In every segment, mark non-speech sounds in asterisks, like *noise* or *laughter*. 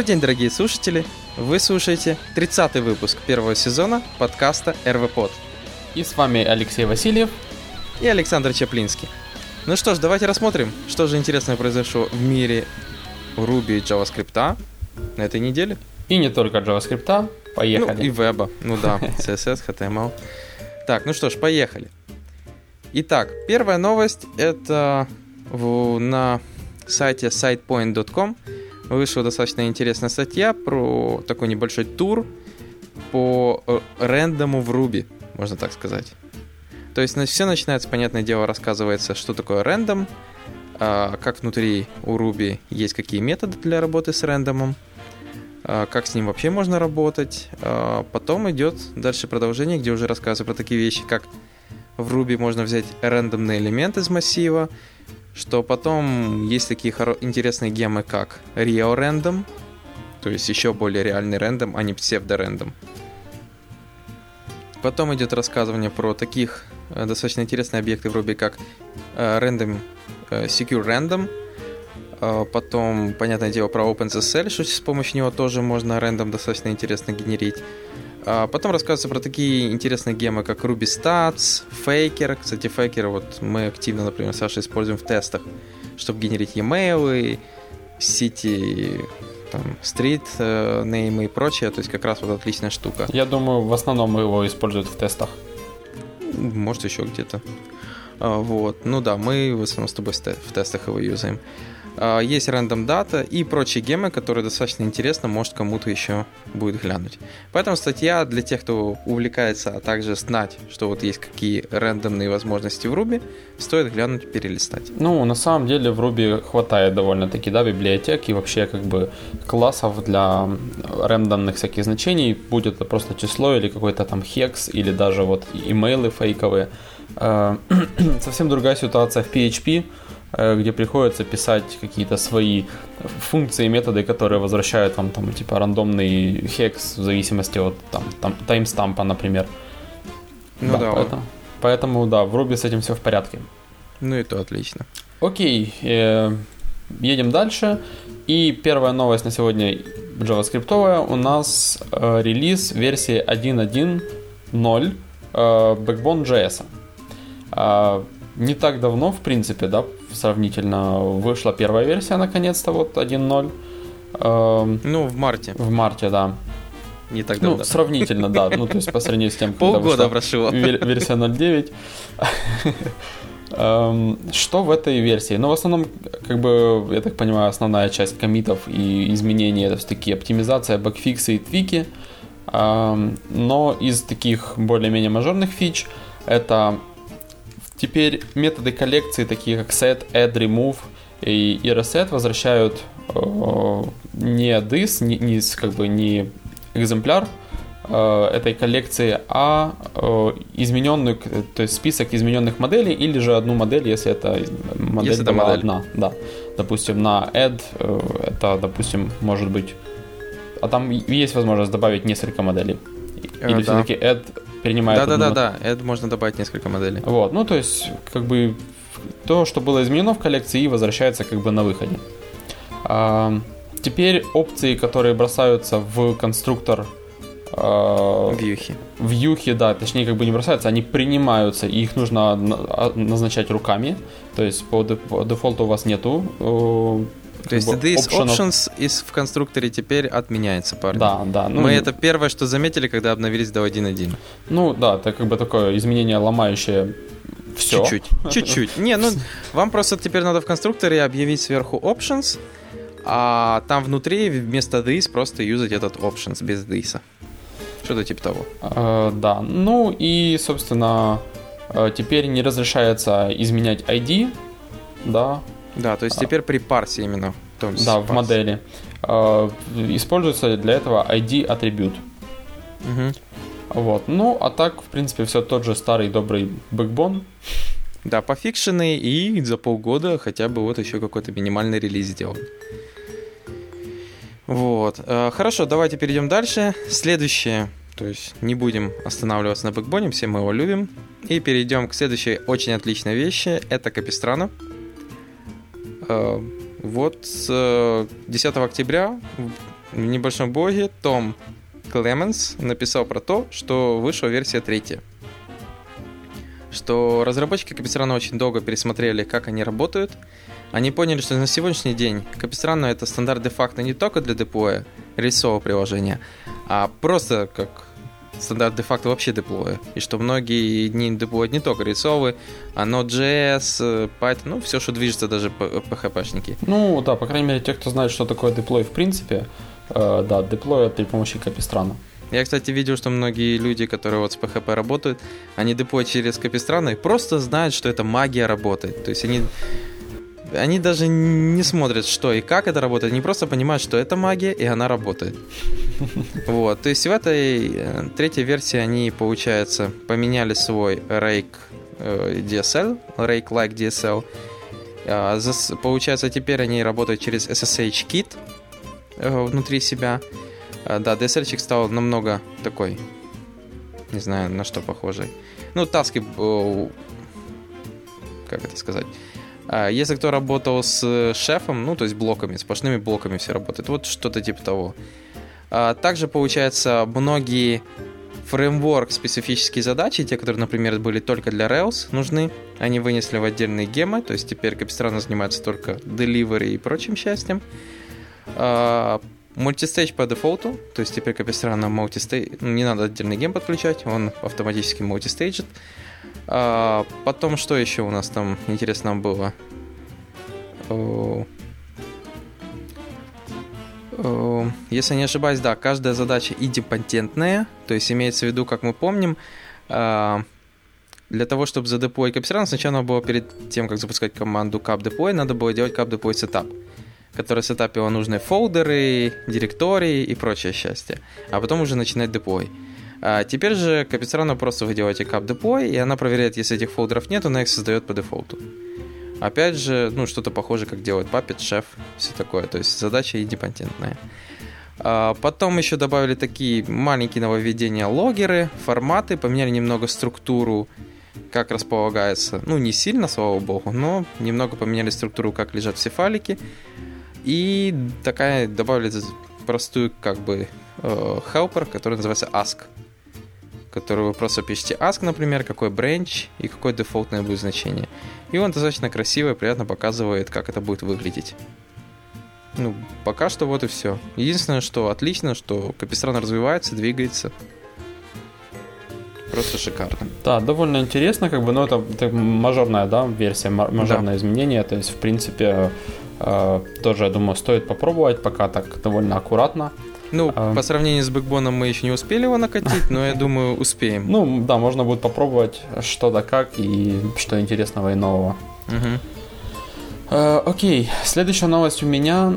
Добрый день, дорогие слушатели! Вы слушаете 30-й выпуск первого сезона подкаста РВПод. И с вами Алексей Васильев и Александр Чаплинский. Ну что ж, давайте рассмотрим, что же интересное произошло в мире Ruby и JavaScript на этой неделе. И не только JavaScript, поехали. Ну, и веба, ну да, *laughs* CSS, HTML. Так, ну что ж, поехали. Итак, первая новость это в, на сайте sitepoint.com вышла достаточно интересная статья про такой небольшой тур по э, рендому в Ruby, можно так сказать. То есть все начинается, понятное дело, рассказывается, что такое рендом, а, как внутри у Ruby есть какие методы для работы с рендомом, а, как с ним вообще можно работать. А, потом идет дальше продолжение, где уже рассказывается про такие вещи, как в Ruby можно взять рандомный элемент из массива, что потом есть такие интересные гемы, как Real Random, то есть еще более реальный рандом, а не псевдорандом. Потом идет рассказывание про таких э, достаточно интересные объекты в Ruby, как э, Random, э, Secure Random, э, потом, понятное дело, про OpenSSL, что с помощью него тоже можно рандом достаточно интересно генерить. А потом рассказывается про такие интересные гемы, как Ruby Stats, Faker. Кстати, Faker вот мы активно, например, Саша используем в тестах, чтобы генерить e-mail, сети, там, стрит, э, неймы и прочее. То есть как раз вот отличная штука. Я думаю, в основном его используют в тестах. Может, еще где-то. А, вот. Ну да, мы в основном с тобой в тестах его юзаем. А, есть рандом дата и прочие гемы, которые достаточно интересно, может кому-то еще будет глянуть. Поэтому статья для тех, кто увлекается, а также знать, что вот есть какие рандомные возможности в Ruby, стоит глянуть, перелистать. Ну, на самом деле в Ruby хватает довольно-таки, да, библиотек и вообще как бы классов для рандомных всяких значений, будет это просто число или какой-то там хекс, или даже вот имейлы фейковые. А, *clears throat* совсем другая ситуация в PHP, Э, где приходится писать какие-то свои функции, методы, которые возвращают вам там типа рандомный хекс в зависимости от там, там таймстампа, например. Ну да, да поэтому, поэтому да, в Ruby с этим все в порядке. Ну и то отлично. Окей, э, едем дальше. И первая новость на сегодня JavaScript у нас э, релиз версии 1.1.0 э, Backbone.js. Э, не так давно, в принципе, да, сравнительно вышла первая версия, наконец-то, вот 1.0. Эм, ну, в марте. В марте, да. Не так давно. Ну, сравнительно, да. Ну, то есть по сравнению с тем, когда Полгода прошло. Версия 0.9. Эм, что в этой версии? Ну, в основном, как бы, я так понимаю, основная часть комитов и изменений это все-таки оптимизация, бэкфиксы и твики. Эм, но из таких более-менее мажорных фич это Теперь методы коллекции, такие как set, add, remove и, и reset, возвращают э, не this, не, не, как бы не экземпляр э, этой коллекции, а э, измененную, то есть список измененных моделей или же одну модель, если это модель если была модель. одна. Да. Допустим, на add э, это, допустим, может быть... А там есть возможность добавить несколько моделей. Или э, все-таки add принимает... Да-да-да, add можно добавить несколько моделей. Вот, ну то есть как бы то, что было изменено в коллекции, возвращается как бы на выходе. А, теперь опции, которые бросаются в конструктор а, Вьюхи. Вьюхи, да, точнее как бы не бросаются, они принимаются, и их нужно а, назначать руками. То есть по дефолту у вас нету то есть this options из в конструкторе теперь отменяется, парни. Да, да. Ну, Мы это первое, что заметили, когда обновились до 1.1. Ну да, это как бы такое изменение ломающее все. Чуть-чуть. Чуть-чуть. Не, ну *laughs* вам просто теперь надо в конструкторе объявить сверху options, а там внутри вместо this просто юзать этот options без this. Что-то типа того. Э, да. Ну и, собственно, э, теперь не разрешается изменять ID, да, да, то есть а. теперь при парсе именно. То есть да, парс. в модели. Э, используется для этого ID атрибут. Угу. Вот. Ну, а так, в принципе, все тот же старый добрый бэкбон. Да, пофикшенный и за полгода хотя бы вот еще какой-то минимальный релиз сделан. Вот. Э, хорошо, давайте перейдем дальше. Следующее, то есть не будем останавливаться на бэкбоне, все мы его любим. И перейдем к следующей очень отличной вещи. Это Капистрана. Вот с 10 октября в небольшом блоге Том Клеменс написал про то, что вышла версия третья. Что разработчики Капистрана очень долго пересмотрели, как они работают. Они поняли, что на сегодняшний день Капистрана это стандарт де-факто не только для деплоя рельсового приложения, а просто как стандарт де-факто вообще деплоя. И что многие не деплоят не только рельсовые, а Node.js, Python, ну, все, что движется, даже PHP-шники. Ну, да, по крайней мере, те, кто знает, что такое деплой в принципе, э, да, деплоят при помощи Капистрана. Я, кстати, видел, что многие люди, которые вот с PHP работают, они деплоят через Капистрана и просто знают, что это магия работает. То есть они они даже не смотрят, что и как это работает, они просто понимают, что это магия, и она работает. *laughs* Вот, то есть в этой э, третьей версии они, получается, поменяли свой Rake э, DSL, Rake Like DSL. А, получается, теперь они работают через SSH Kit э, внутри себя. А, да, DSL стал намного такой, не знаю, на что похожий. Ну, таски, как это сказать, если кто работал с шефом, ну, то есть блоками, сплошными блоками все работает, вот что-то типа того. А, также, получается, многие фреймворк специфические задачи, те, которые, например, были только для Rails, нужны. Они вынесли в отдельные гемы, то есть теперь Капистрана занимается только delivery и прочим счастьем. Мультистейдж по дефолту, то есть теперь Капистрана мультистейдж, не надо отдельный гем подключать, он автоматически мультистейджит. А, потом, что еще у нас там интересно было? Если не ошибаюсь, да, каждая задача идепатентная, то есть имеется в виду, как мы помним, а, для того, чтобы задеплоить капсеран, сначала надо было перед тем, как запускать команду capdeploy, надо было делать capdeploy setup, который сетапил нужные фолдеры, директории и прочее счастье, а потом уже начинать деплой. А теперь же Капицрану просто вы делаете cap deploy, и она проверяет, если этих фолдеров нет, она их создает по дефолту. Опять же, ну, что-то похоже, как делает Puppet, Chef, все такое. То есть задача индепендентная. А потом еще добавили такие маленькие нововведения логеры, форматы, поменяли немного структуру, как располагается. Ну, не сильно, слава богу, но немного поменяли структуру, как лежат все файлики. И такая добавили простую, как бы, э, helper, который называется ask который вы просто пишете ask, например, какой branch и какое дефолтное будет значение. И он достаточно красиво и приятно показывает, как это будет выглядеть. Ну, пока что вот и все. Единственное, что отлично, что Капистран развивается, двигается. Просто шикарно. Да, довольно интересно, как бы, но это, это мажорная, да, версия, мажорное да. изменение. То есть, в принципе, э, тоже, я думаю, стоит попробовать, пока так довольно аккуратно. Ну, а... по сравнению с бэкбоном мы еще не успели его накатить, но я *laughs* думаю, успеем. Ну, да, можно будет попробовать что да как и что интересного и нового. Угу. Э, окей, следующая новость у меня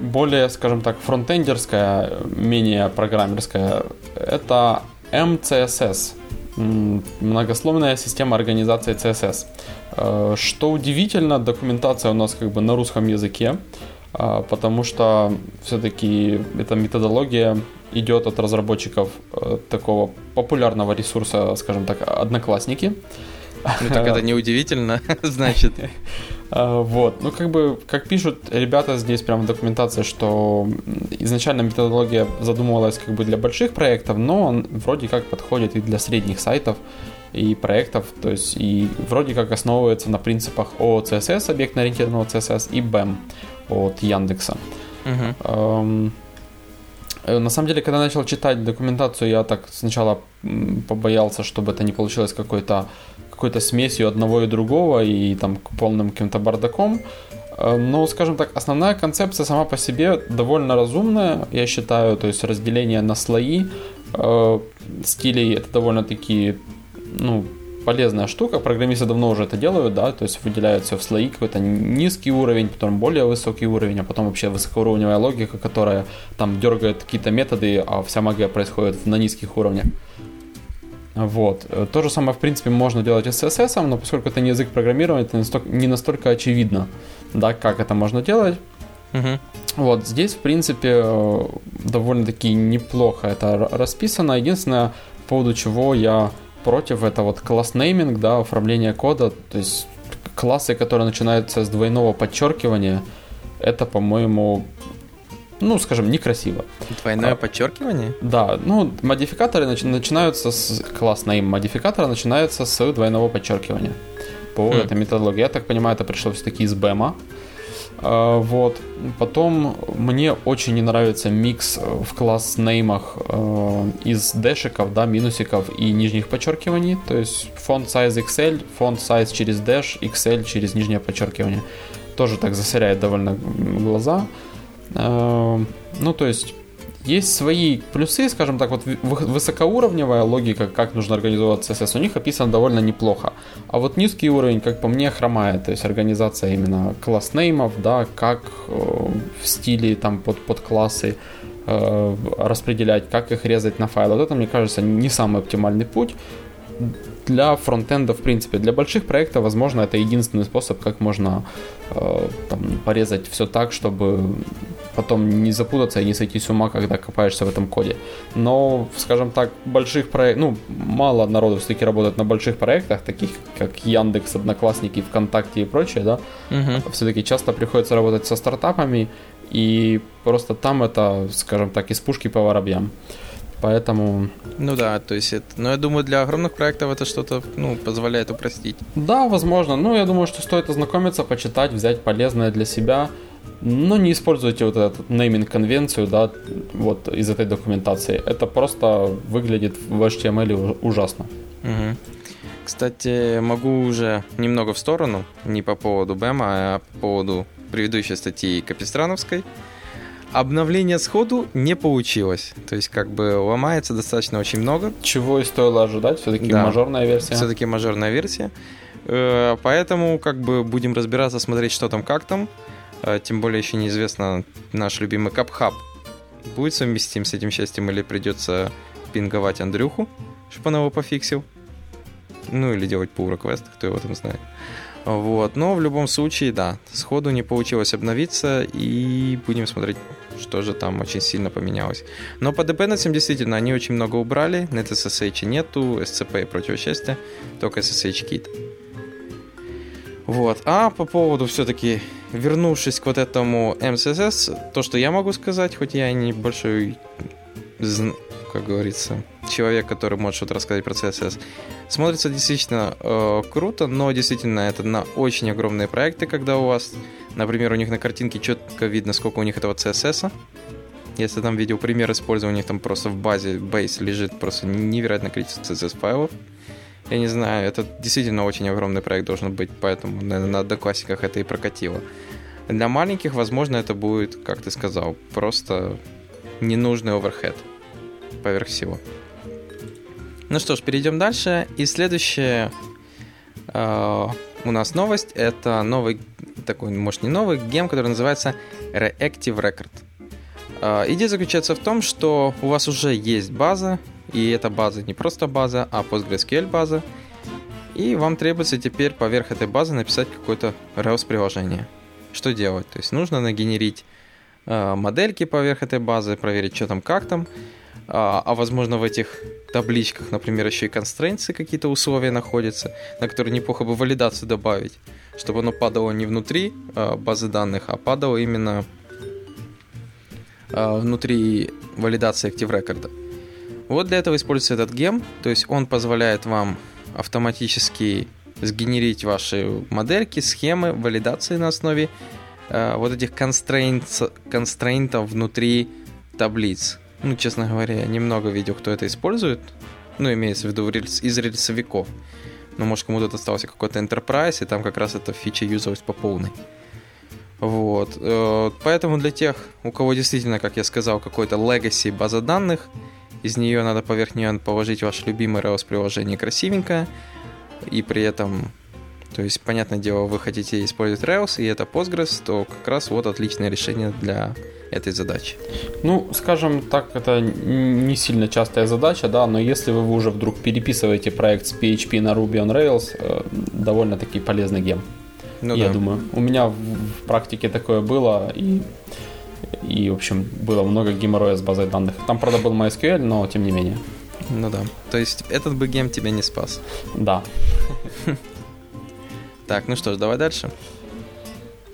более, скажем так, фронтендерская, менее программерская. Это MCSS, многословная система организации CSS. Э, что удивительно, документация у нас как бы на русском языке. А, потому что все-таки эта методология идет от разработчиков э, такого популярного ресурса, скажем так, Одноклассники. Ну так это *laughs* неудивительно, *laughs* значит. А, вот, ну как бы, как пишут ребята здесь прямо в документации, что изначально методология задумывалась как бы для больших проектов, но он вроде как подходит и для средних сайтов и проектов, то есть и вроде как основывается на принципах OCSS, объектно-ориентированного CSS, и BEM, от Яндекса. Угу. На самом деле, когда начал читать документацию, я так сначала побоялся, чтобы это не получилось какой-то какой-то смесью одного и другого и там полным каким-то бардаком. Э, но, скажем так, основная концепция сама по себе довольно разумная, я считаю, то есть разделение на слои э, стилей это довольно-таки ну, полезная штука. Программисты давно уже это делают, да, то есть выделяют все в слои, какой-то низкий уровень, потом более высокий уровень, а потом вообще высокоуровневая логика, которая там дергает какие-то методы, а вся магия происходит на низких уровнях. Вот. То же самое, в принципе, можно делать и с CSS, но поскольку это не язык программирования, это не настолько очевидно, да, как это можно делать. Угу. Вот, здесь, в принципе, довольно-таки неплохо это расписано. Единственное, по поводу чего я против, это вот класс-нейминг, да, оформление кода, то есть классы, которые начинаются с двойного подчеркивания, это, по-моему, ну, скажем, некрасиво. Двойное а, подчеркивание? Да, ну, модификаторы начи- начинаются с... Класс name модификатора начинается с двойного подчеркивания. По mm. этой методологии. Я так понимаю, это пришло все-таки из бэма. А, вот. Потом мне очень не нравится микс в класс неймах э, из дэшиков, да, минусиков и нижних подчеркиваний. То есть фонд size XL, фонд size через dash, XL через нижнее подчеркивание. Тоже так засоряет довольно глаза. Э, ну, то есть есть свои плюсы, скажем так, вот высокоуровневая логика, как нужно организовать CSS, у них описано довольно неплохо. А вот низкий уровень, как по мне, хромает. То есть организация именно класснеймов, да, как э, в стиле там под, под классы э, распределять, как их резать на файл. Вот это, мне кажется, не самый оптимальный путь для фронтенда, в принципе, для больших проектов, возможно, это единственный способ, как можно э, там, порезать все так, чтобы потом не запутаться и не сойти с ума, когда копаешься в этом коде. Но, скажем так, больших проектов, ну, мало народу все-таки работает на больших проектах, таких как Яндекс, Одноклассники, ВКонтакте и прочее, да. Угу. Все-таки часто приходится работать со стартапами, и просто там это, скажем так, из пушки по воробьям. Поэтому... Ну да, то есть это... Но я думаю, для огромных проектов это что-то, ну, позволяет упростить. Да, возможно. Ну, я думаю, что стоит ознакомиться, почитать, взять полезное для себя. Но не используйте вот эту нейминг-конвенцию, да, вот из этой документации. Это просто выглядит в HTML ужасно. Угу. Кстати, могу уже немного в сторону, не по поводу БЭМа, а по поводу предыдущей статьи Капистрановской обновление сходу не получилось. То есть, как бы ломается достаточно очень много. Чего и стоило ожидать, все-таки да. мажорная версия. Все-таки мажорная версия. Э, поэтому, как бы, будем разбираться, смотреть, что там, как там. Э, тем более, еще неизвестно наш любимый капхаб. Будет совместим с этим счастьем или придется пинговать Андрюху, чтобы он его пофиксил. Ну, или делать пура квест, кто его там знает. Вот. Но в любом случае, да, сходу не получилось обновиться, и будем смотреть, что же там очень сильно поменялось. Но по dependencies действительно они очень много убрали, NetSSH нету, SCP и прочего счастья, только SSH Kit. Вот. А по поводу все-таки, вернувшись к вот этому MCSS, то, что я могу сказать, хоть я и небольшой как говорится, человек, который может что-то рассказать про CSS. Смотрится действительно э, круто, но действительно это на очень огромные проекты, когда у вас, например, у них на картинке четко видно, сколько у них этого CSS. Если там видел пример использования, у них там просто в базе base лежит просто невероятное количество CSS файлов. Я не знаю, это действительно очень огромный проект должен быть, поэтому наверное, на одноклассниках это и прокатило. Для маленьких, возможно, это будет, как ты сказал, просто ненужный оверхед поверх всего. Ну что ж, перейдем дальше. И следующая э, у нас новость. Это новый, такой, может не новый, гем, который называется Reactive Record. Э, идея заключается в том, что у вас уже есть база, и эта база не просто база, а PostgreSQL база. И вам требуется теперь поверх этой базы написать какое-то Rails-приложение. Что делать? То есть нужно нагенерить э, модельки поверх этой базы, проверить, что там, как там, а, а возможно в этих табличках, например, еще и констрейнсы какие-то условия находятся, на которые неплохо бы валидацию добавить, чтобы оно падало не внутри а, базы данных, а падало именно а, внутри валидации Active Record. Вот для этого используется этот гем, то есть он позволяет вам автоматически сгенерить ваши модельки, схемы, валидации на основе э, вот этих констрейнтов внутри таблиц. Ну, честно говоря, немного видел, кто это использует. Ну, имеется в виду из рельсовиков. Но, может, кому-то достался какой-то Enterprise, и там как раз эта фича юзалась по полной. Вот. Э, поэтому для тех, у кого действительно, как я сказал, какой-то legacy база данных, из нее надо поверх нее положить ваше любимое Rails приложение красивенькое, и при этом, то есть, понятное дело, вы хотите использовать Rails, и это Postgres, то как раз вот отличное решение для этой задачи? Ну, скажем так, это не сильно частая задача, да, но если вы уже вдруг переписываете проект с PHP на Ruby on Rails, э, довольно-таки полезный гем. Ну, я да. думаю. У меня в, в практике такое было, и, и, в общем, было много геморроя с базой данных. Там, правда, был MySQL, но тем не менее. Ну да. То есть этот бы гем тебя не спас. Да. *laughs* Так, ну что ж, давай дальше.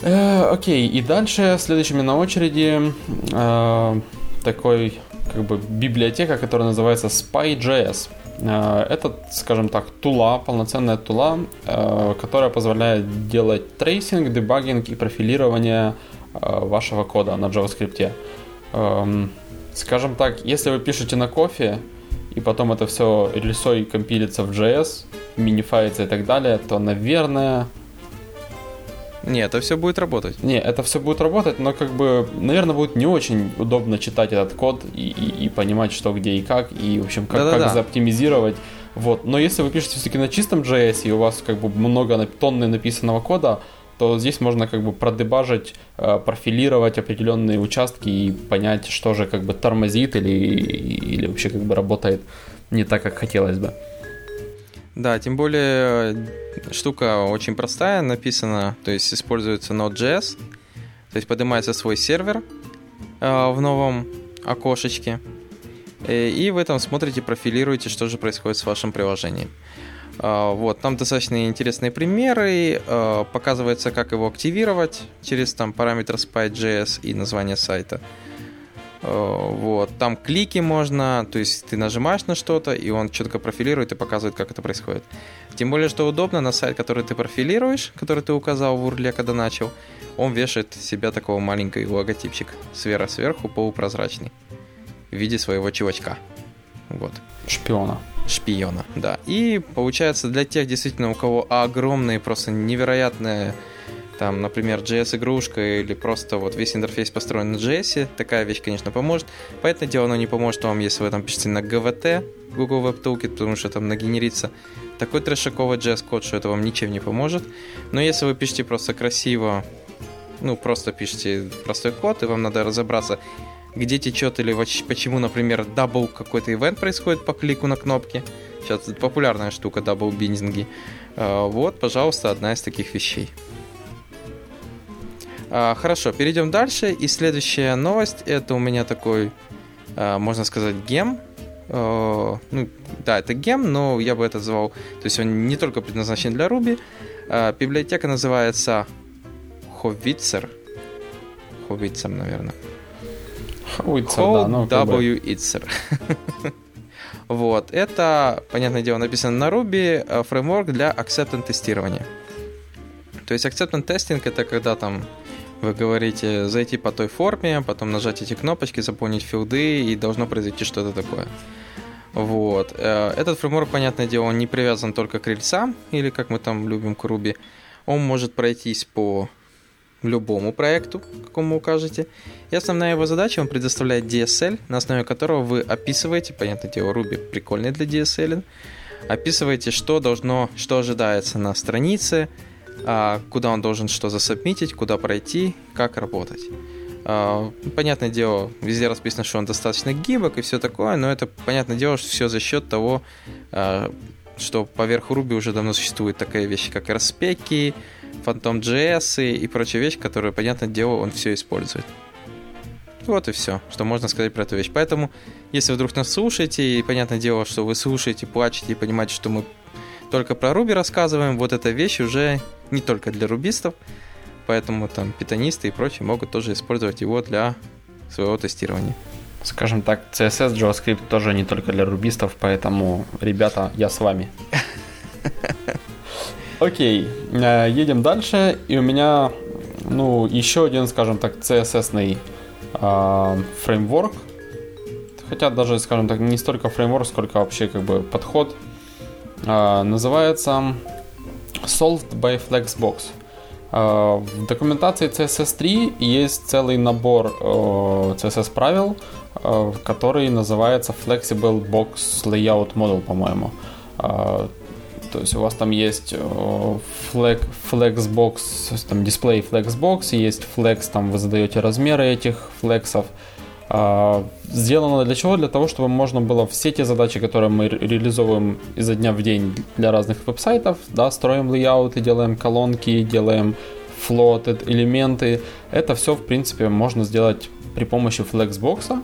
Э, окей, и дальше следующими на очереди э, такой как бы библиотека, которая называется Spy.js. Э, это, скажем так, тула, полноценная тула, которая позволяет делать tracing, debugging и профилирование вашего кода на JavaScript. Эм, скажем так, если вы пишете на кофе, и потом это все рельсой компилится в JS, минифается и так далее, то, наверное, не, это все будет работать. Не, это все будет работать, но как бы, наверное, будет не очень удобно читать этот код и, и, и понимать, что где и как, и, в общем, как, как заоптимизировать. Вот. Но если вы пишете все-таки на чистом JS, и у вас как бы много тонны написанного кода, то здесь можно как бы продебажить, э, профилировать определенные участки и понять, что же как бы тормозит или, или вообще как бы работает не так, как хотелось бы. Да, тем более э, штука очень простая, написана, то есть используется Node.js, то есть поднимается свой сервер э, в новом окошечке, э, и вы там смотрите, профилируете, что же происходит с вашим приложением. Э, вот, там достаточно интересные примеры, э, показывается, как его активировать через там параметр spy.js и название сайта. Э, вот. Там клики можно, то есть ты нажимаешь на что-то, и он четко профилирует и показывает, как это происходит. Тем более, что удобно, на сайт, который ты профилируешь, который ты указал в урле, когда начал, он вешает себя такого маленький логотипчик сверху сверху полупрозрачный в виде своего чувачка. Вот. Шпиона. Шпиона, да. И получается для тех действительно, у кого огромные, просто невероятные там, например, JS-игрушка или просто вот весь интерфейс построен на JS, такая вещь, конечно, поможет. Поэтому дело, оно не поможет вам, если вы там пишете на GWT, Google Web Toolkit, потому что там нагенерится такой трешаковый JS-код, что это вам ничем не поможет. Но если вы пишете просто красиво, ну, просто пишете простой код, и вам надо разобраться, где течет или почему, например, double какой-то event происходит по клику на кнопки. Сейчас популярная штука double биндинги. А, вот, пожалуйста, одна из таких вещей. А, хорошо, перейдем дальше. И следующая новость это у меня такой, а, можно сказать, гем. Ну, да, это гем, но я бы это назвал. То есть он не только предназначен для Ruby. Библиотека называется Howitzer. Howitzer, наверное. Да, ну, W Itzer. *laughs* Вот, это, понятное дело, написано на Ruby, фреймворк для acceptance тестирования. То есть acceptance testing это когда там вы говорите зайти по той форме, потом нажать эти кнопочки, заполнить филды, и должно произойти что-то такое. Вот. Э, этот фреймворк, понятное дело, он не привязан только к рельсам, или как мы там любим к Ruby. Он может пройтись по любому проекту, какому укажете. И основная его задача, он предоставляет DSL, на основе которого вы описываете, понятное дело, Ruby прикольный для DSL, описываете, что должно, что ожидается на странице, а, куда он должен что засобмитить, куда пройти, как работать. А, понятное дело, везде расписано, что он достаточно гибок и все такое, но это, понятное дело, что все за счет того, а, что поверх Ruby уже давно существует такая вещь, как распеки, Phantom.js и прочие вещи, которые, понятное дело, он все использует. Вот и все, что можно сказать про эту вещь. Поэтому, если вдруг нас слушаете, и понятное дело, что вы слушаете, плачете и понимаете, что мы только про Ruby рассказываем, вот эта вещь уже не только для рубистов, поэтому там питонисты и прочие могут тоже использовать его для своего тестирования. Скажем так, CSS, JavaScript тоже не только для рубистов, поэтому, ребята, я с вами. *laughs* Окей, э, едем дальше, и у меня, ну, еще один, скажем так, CSS-ный э, фреймворк, хотя даже, скажем так, не столько фреймворк, сколько вообще как бы подход, э, называется Solved by Flexbox. А, в документации CSS3 есть целый набор CSS правил, а, который называется Flexible Box Layout Model, по-моему. То есть у вас там есть flex, flexbox, там дисплей flexbox, есть flex, там вы задаете размеры этих флексов, а, сделано для чего? Для того, чтобы можно было все те задачи, которые мы реализовываем изо дня в день для разных веб-сайтов, да, строим лейауты, делаем колонки, делаем флот, элементы, это все, в принципе, можно сделать при помощи Flexbox.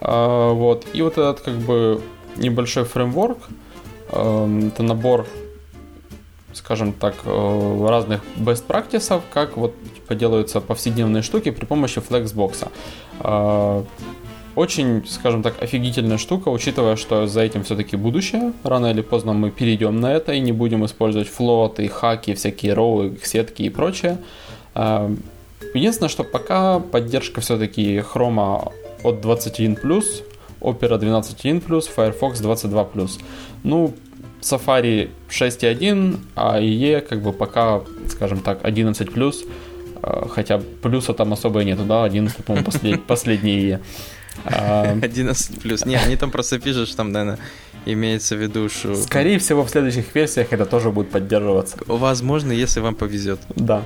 А, вот. И вот этот как бы небольшой фреймворк, это набор скажем так, э, разных best practices, как вот типа, делаются повседневные штуки при помощи Flexbox. Э, очень, скажем так, офигительная штука, учитывая, что за этим все-таки будущее. Рано или поздно мы перейдем на это и не будем использовать флоты, хаки, всякие роу, сетки и прочее. Э, единственное, что пока поддержка все-таки хрома от 21+, Opera 12.1+, Firefox 22+. Ну, Safari 6.1, а IE как бы пока, скажем так, 11+, а, хотя плюса там особо нету, да, 11, по-моему, послед, *laughs* последний IE. 11 плюс. Не, они там просто пишут, что там, наверное, имеется в виду, что... Скорее всего, в следующих версиях это тоже будет поддерживаться. Возможно, если вам повезет. Да.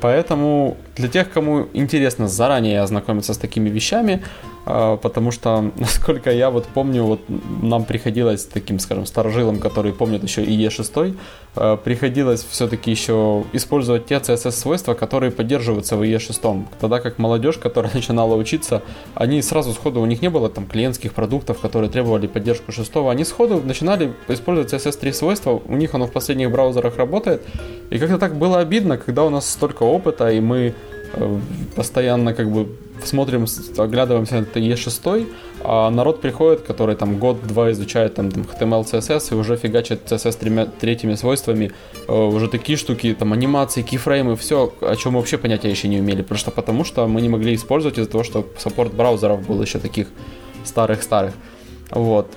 Поэтому для тех, кому интересно заранее ознакомиться с такими вещами, а, потому что, *laughs* насколько я вот помню, вот нам приходилось таким, скажем, старожилам, которые помнят еще и E6, а, приходилось все-таки еще использовать те CSS-свойства, которые поддерживаются в E6. Тогда как молодежь, которая *laughs* начинала учиться, они сразу сходу, у них не было там клиентских продуктов, которые требовали поддержку 6, они сходу начинали использовать CSS3 свойства, у них оно в последних браузерах работает, и как-то так было обидно, когда у нас столько опыта, и мы э, постоянно как бы смотрим, оглядываемся на E6, а народ приходит, который там год-два изучает там HTML, CSS и уже фигачит CSS тремя, третьими свойствами, э, уже такие штуки, там анимации, кейфреймы, все, о чем мы вообще понятия еще не умели. Просто потому, что мы не могли использовать из-за того, что саппорт браузеров был еще таких старых-старых. Вот.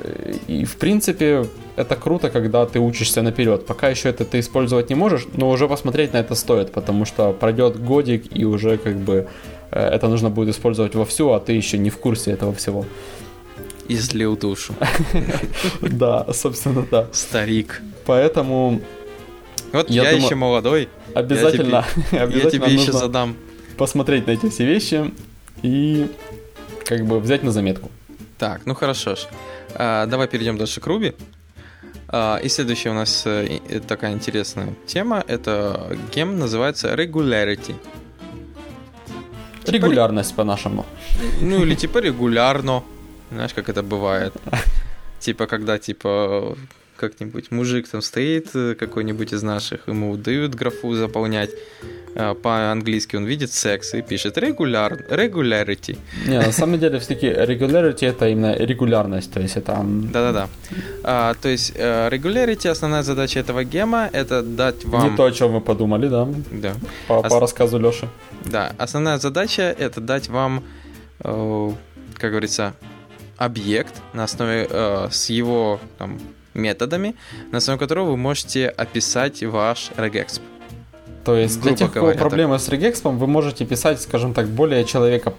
И в принципе это круто, когда ты учишься наперед. Пока еще это ты использовать не можешь, но уже посмотреть на это стоит, потому что пройдет годик и уже как бы Э, это нужно будет использовать вовсю, а ты еще не в курсе этого всего. Излил душу. *laughs* Да, собственно, да. Старик. Поэтому... Вот я, еще молодой. Обязательно. Я тебе *laughs* еще задам. Посмотреть на эти все вещи и как бы взять на заметку. Так, ну хорошо ж. А, давай перейдем дальше к Руби. А, и следующая у нас э, такая интересная тема. Это гем называется Regularity. Типа Регулярность по-нашему. Ну или типа регулярно. Знаешь, как это бывает. *laughs* Типа, когда типа как-нибудь мужик там стоит, э, какой-нибудь из наших, ему дают графу заполнять, э, по-английски он видит секс и пишет регуляр, regularity. Не, на самом деле все-таки regularity это именно регулярность, то есть это... Да-да-да. А, то есть э, regularity, основная задача этого гема, это дать вам... Не то, о чем мы подумали, да? Да. По, Ос... по рассказу Леши. Да, основная задача это дать вам, как говорится, объект на основе э, с его там, методами, на основе которого вы можете описать ваш regexp. То есть для тех, у кого проблемы так. с regexp, вы можете писать, скажем так, более человека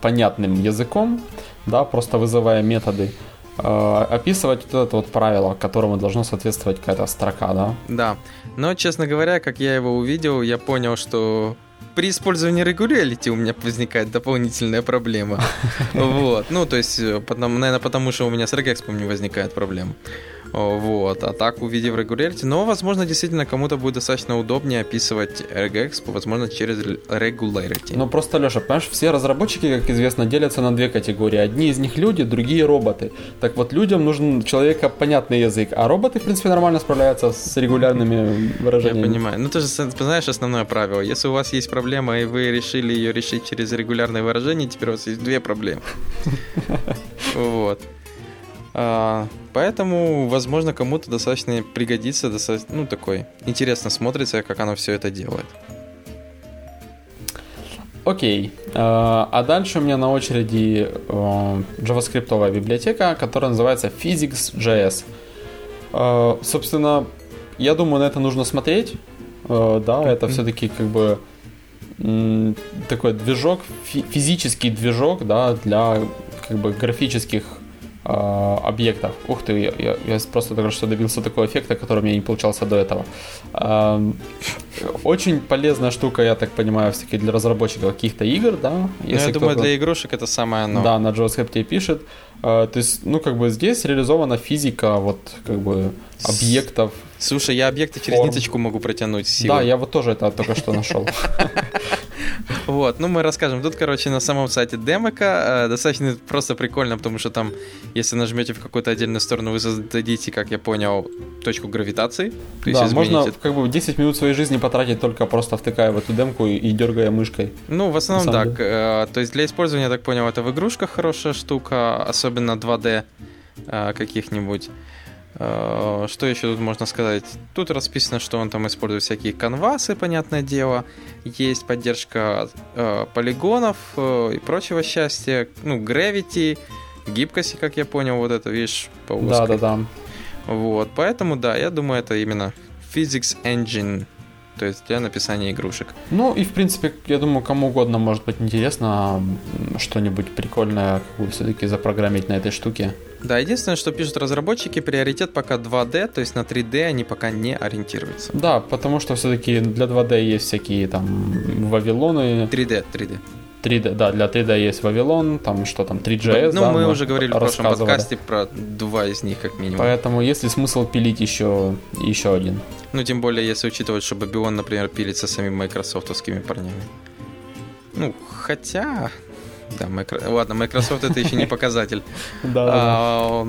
понятным языком, да, просто вызывая методы, э, описывать вот это вот правило, которому должно соответствовать какая-то строка, да? Да. Но, честно говоря, как я его увидел, я понял, что при использовании регулярити у меня возникает дополнительная проблема. *laughs* Вот. Ну, то есть, э, наверное, потому что у меня с регекспом не возникает проблем. Вот, а так увидев Regularity. Но, возможно, действительно кому-то будет достаточно удобнее описывать regex, возможно, через Regularity. Ну, просто, Леша, понимаешь, все разработчики, как известно, делятся на две категории. Одни из них люди, другие роботы. Так вот, людям нужен человека понятный язык, а роботы, в принципе, нормально справляются с регулярными *laughs* выражениями. Я понимаю. Ну, ты же знаешь основное правило. Если у вас есть проблема, и вы решили ее решить через регулярные выражения, теперь у вас есть две проблемы. *laughs* Вот. А, поэтому, возможно, кому-то достаточно пригодится, достаточно, ну, такой, интересно смотрится, как оно все это делает. Окей. А, а дальше у меня на очереди JavaScript библиотека, которая называется Physics.js. А, собственно, я думаю, на это нужно смотреть. Да, это все-таки как бы такой движок, физический движок, да, для как бы графических э, объектов. Ух ты, я, я, просто только что добился такого эффекта, который у меня не получался до этого. Э, очень полезная штука, я так понимаю, все-таки для разработчиков каких-то игр, да? Ну, я думаю, для игрушек это самое оно. Да, на JavaScript пишет. Э, то есть, ну, как бы здесь реализована физика вот, как бы, объектов. Слушай, я объекты через форм. ниточку могу протянуть. Силой. Да, я вот тоже это только что нашел. *laughs* Вот, ну мы расскажем. Тут, короче, на самом сайте демока э, достаточно просто прикольно, потому что там, если нажмете в какую-то отдельную сторону, вы создадите, как я понял, точку гравитации. То да, можно как бы 10 минут своей жизни потратить только просто втыкая в эту демку и, и дергая мышкой. Ну, в основном так. Э, то есть для использования, я так понял, это в игрушках хорошая штука, особенно 2D э, каких-нибудь. Э, что еще тут можно сказать? Тут расписано, что он там использует всякие канвасы, понятное дело. Есть поддержка э, полигонов э, и прочего счастья. Ну, gravity, гибкости, как я понял, вот это, видишь, по узкой. Да, да, да. Вот, поэтому, да, я думаю, это именно Physics Engine то есть для написания игрушек. Ну и в принципе, я думаю, кому угодно может быть интересно что-нибудь прикольное все-таки запрограммить на этой штуке. Да, единственное, что пишут разработчики, приоритет пока 2D, то есть на 3D они пока не ориентируются. Да, потому что все-таки для 2D есть всякие там Вавилоны. 3D, 3D. 3D, да, для 3D есть Вавилон, там что там, 3GS, Ну, да, мы, мы уже говорили в прошлом подкасте про два из них, как минимум. Поэтому есть ли смысл пилить еще, еще один? Ну, тем более, если учитывать, что Babylon, например, пилится самими майкрософтовскими парнями. Ну, хотя... Да, майкро... ладно, Microsoft это еще не *laughs* показатель. Да.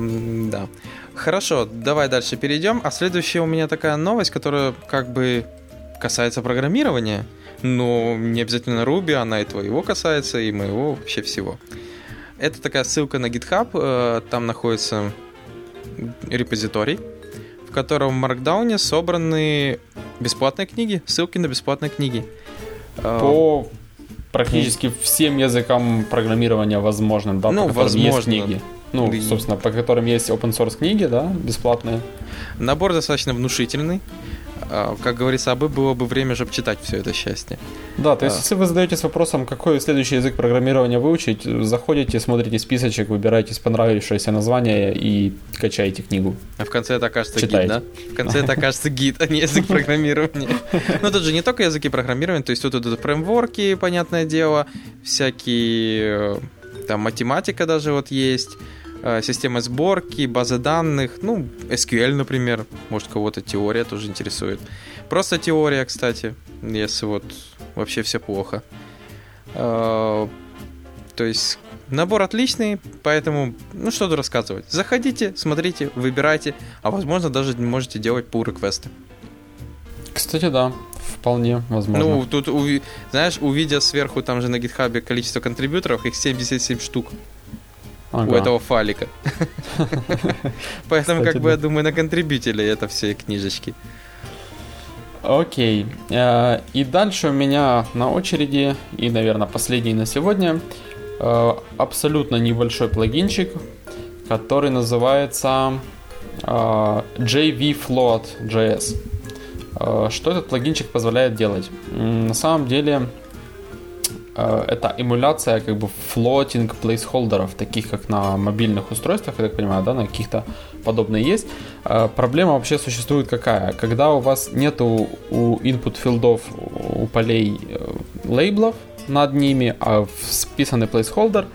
Да. Хорошо, давай дальше перейдем. А следующая у меня такая новость, которая как бы касается программирования но не обязательно Ruby, она и твоего касается, и моего, вообще всего. Это такая ссылка на GitHub, э, там находится репозиторий, в котором в Markdown собраны бесплатные книги, ссылки на бесплатные книги. Э, По практически всем языкам программирования возможным, да, ну, по возможно. есть книги. Ну, собственно, по которым есть open source книги, да, бесплатные. Набор достаточно внушительный. А, как говорится, абы было бы время, чтобы читать все это счастье. Да, то есть, а. если вы задаетесь вопросом, какой следующий язык программирования выучить, заходите, смотрите списочек, выбираете понравившееся название и качаете книгу. А в конце это окажется Читайте. гид, да? В конце это окажется гид, а не язык программирования. Но тут же не только языки программирования, то есть тут идут фреймворки, понятное дело, всякие э, там математика даже вот есть, системы сборки, базы данных, ну, SQL, например, может, кого-то теория тоже интересует. Просто теория, кстати, если вот вообще все плохо. Э, то есть набор отличный, поэтому, ну, что тут рассказывать. Заходите, смотрите, выбирайте, а возможно, даже можете делать pull реквесты Кстати, да, вполне возможно. Ну, тут, знаешь, увидя сверху там же на гитхабе количество контрибьюторов, их 77 штук ага. у этого фалика. *laughs* Поэтому, как бы, я думаю, на контрибьютеле это все книжечки. Окей. Э, и дальше у меня на очереди, и, наверное, последний на сегодня, э, абсолютно небольшой плагинчик, который называется э, JVFloat.js. Что этот плагинчик позволяет делать? На самом деле, это эмуляция как бы флотинг плейсхолдеров, таких как на мобильных устройствах, я так понимаю, да, на каких-то подобные есть. Э, проблема вообще существует какая? Когда у вас нету у input филдов, у полей э, лейблов над ними, а вписанный placeholder,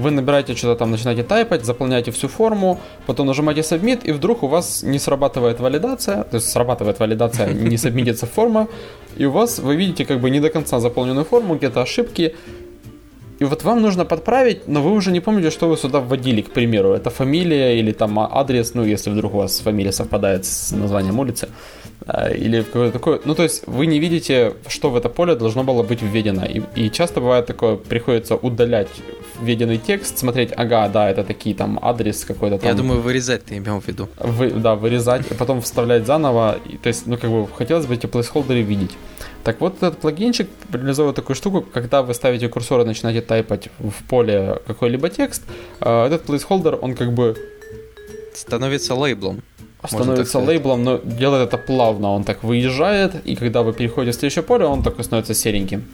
вы набираете что-то там, начинаете тайпать, заполняете всю форму, потом нажимаете submit, и вдруг у вас не срабатывает валидация, то есть срабатывает валидация, *laughs* не сабмитится форма, и у вас, вы видите как бы не до конца заполненную форму, где-то ошибки, и вот вам нужно подправить, но вы уже не помните, что вы сюда вводили, к примеру. Это фамилия или там адрес, ну, если вдруг у вас фамилия совпадает с названием улицы. А, или какое-то такое. Ну, то есть вы не видите, что в это поле должно было быть введено. И, и часто бывает такое, приходится удалять введенный текст, смотреть, ага, да, это такие там адрес какой-то там. Я думаю, вырезать ты имел в виду. Вы, да, вырезать, потом вставлять заново. И, то есть, ну, как бы хотелось бы эти плейсхолдеры видеть. Так вот, этот плагинчик реализовывает такую штуку, когда вы ставите курсор и начинаете тайпать в поле какой-либо текст, а, этот placeholder, он как бы... Становится лейблом становится лейблом, но делает это плавно. Он так выезжает, и когда вы переходите в следующее поле, он такой становится сереньким.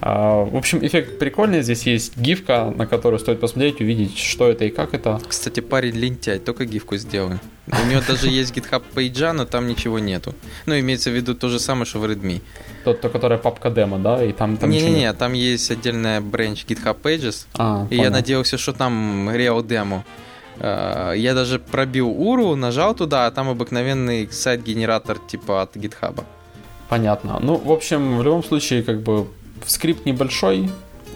А, в общем, эффект прикольный. Здесь есть гифка, на которую стоит посмотреть, увидеть, что это и как это. Кстати, парень лентяй, только гифку сделай. У него даже *laughs* есть GitHub пейджа, но там ничего нету. Ну, имеется в виду то же самое, что в Redmi. Тот, то, которая папка демо, да? И там, там Не-не-не, там есть отдельная бренч GitHub Pages. А, и я надеялся, что там Real Demo. Э, я даже пробил URU, нажал туда, а там обыкновенный сайт-генератор типа от GitHub. Понятно. Ну, в общем, в любом случае, как бы скрипт небольшой,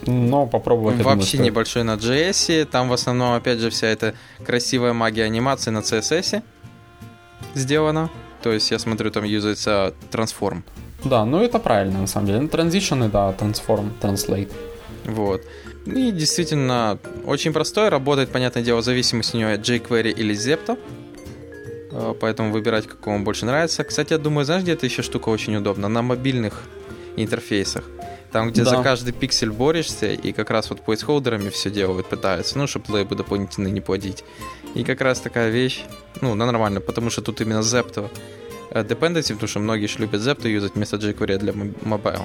но попробовать Вообще думаю, небольшой на JS. Там в основном, опять же, вся эта красивая магия анимации на CSS сделана. То есть я смотрю, там юзается transform. Да, ну это правильно, на самом деле. Ну, транзишены, да, transform, translate. Вот. И действительно, очень простой, работает, понятное дело, в зависимости от нее от jQuery или Zepto. Э, поэтому выбирать, какому вам больше нравится. Кстати, я думаю, знаешь, где эта еще штука очень удобна? На мобильных интерфейсах. Там, где да. за каждый пиксель борешься, и как раз вот плейсхолдерами все делают, пытаются, ну, чтобы лейбы дополнительные не плодить. И как раз такая вещь, ну, она нормально, потому что тут именно Zepto э, dependency, потому что многие же любят Zepto юзать вместо jQuery для mobile.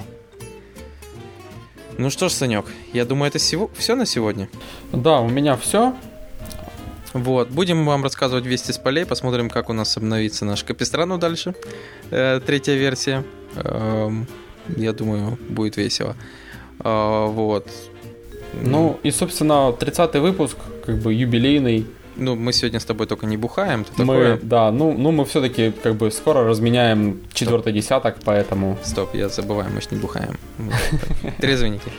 Ну что ж, Санек, я думаю, это всего, все на сегодня. Да, у меня все. Вот, будем вам рассказывать вести с полей, посмотрим, как у нас обновится наш Капистрану дальше. Э, третья версия. Э, я думаю, будет весело. Э, вот. Ну, и, собственно, 30-й выпуск, как бы юбилейный. Ну, мы сегодня с тобой только не бухаем. Мы, такое... да, ну, ну мы все-таки как бы скоро разменяем четвертый десяток, поэтому... Стоп, я забываю, мы же не бухаем. *laughs* Трезвенники.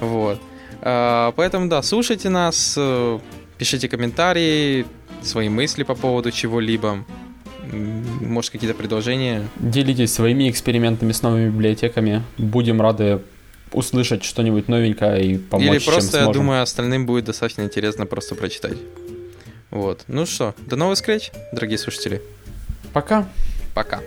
Вот. А, поэтому, да, слушайте нас, э, пишите комментарии, свои мысли по поводу чего-либо. Может, какие-то предложения. Делитесь своими экспериментами с новыми библиотеками. Будем рады услышать что-нибудь новенькое и помочь, Или просто, я думаю, остальным будет достаточно интересно просто прочитать. Вот. Ну что, до новых встреч, дорогие слушатели. Пока. Пока.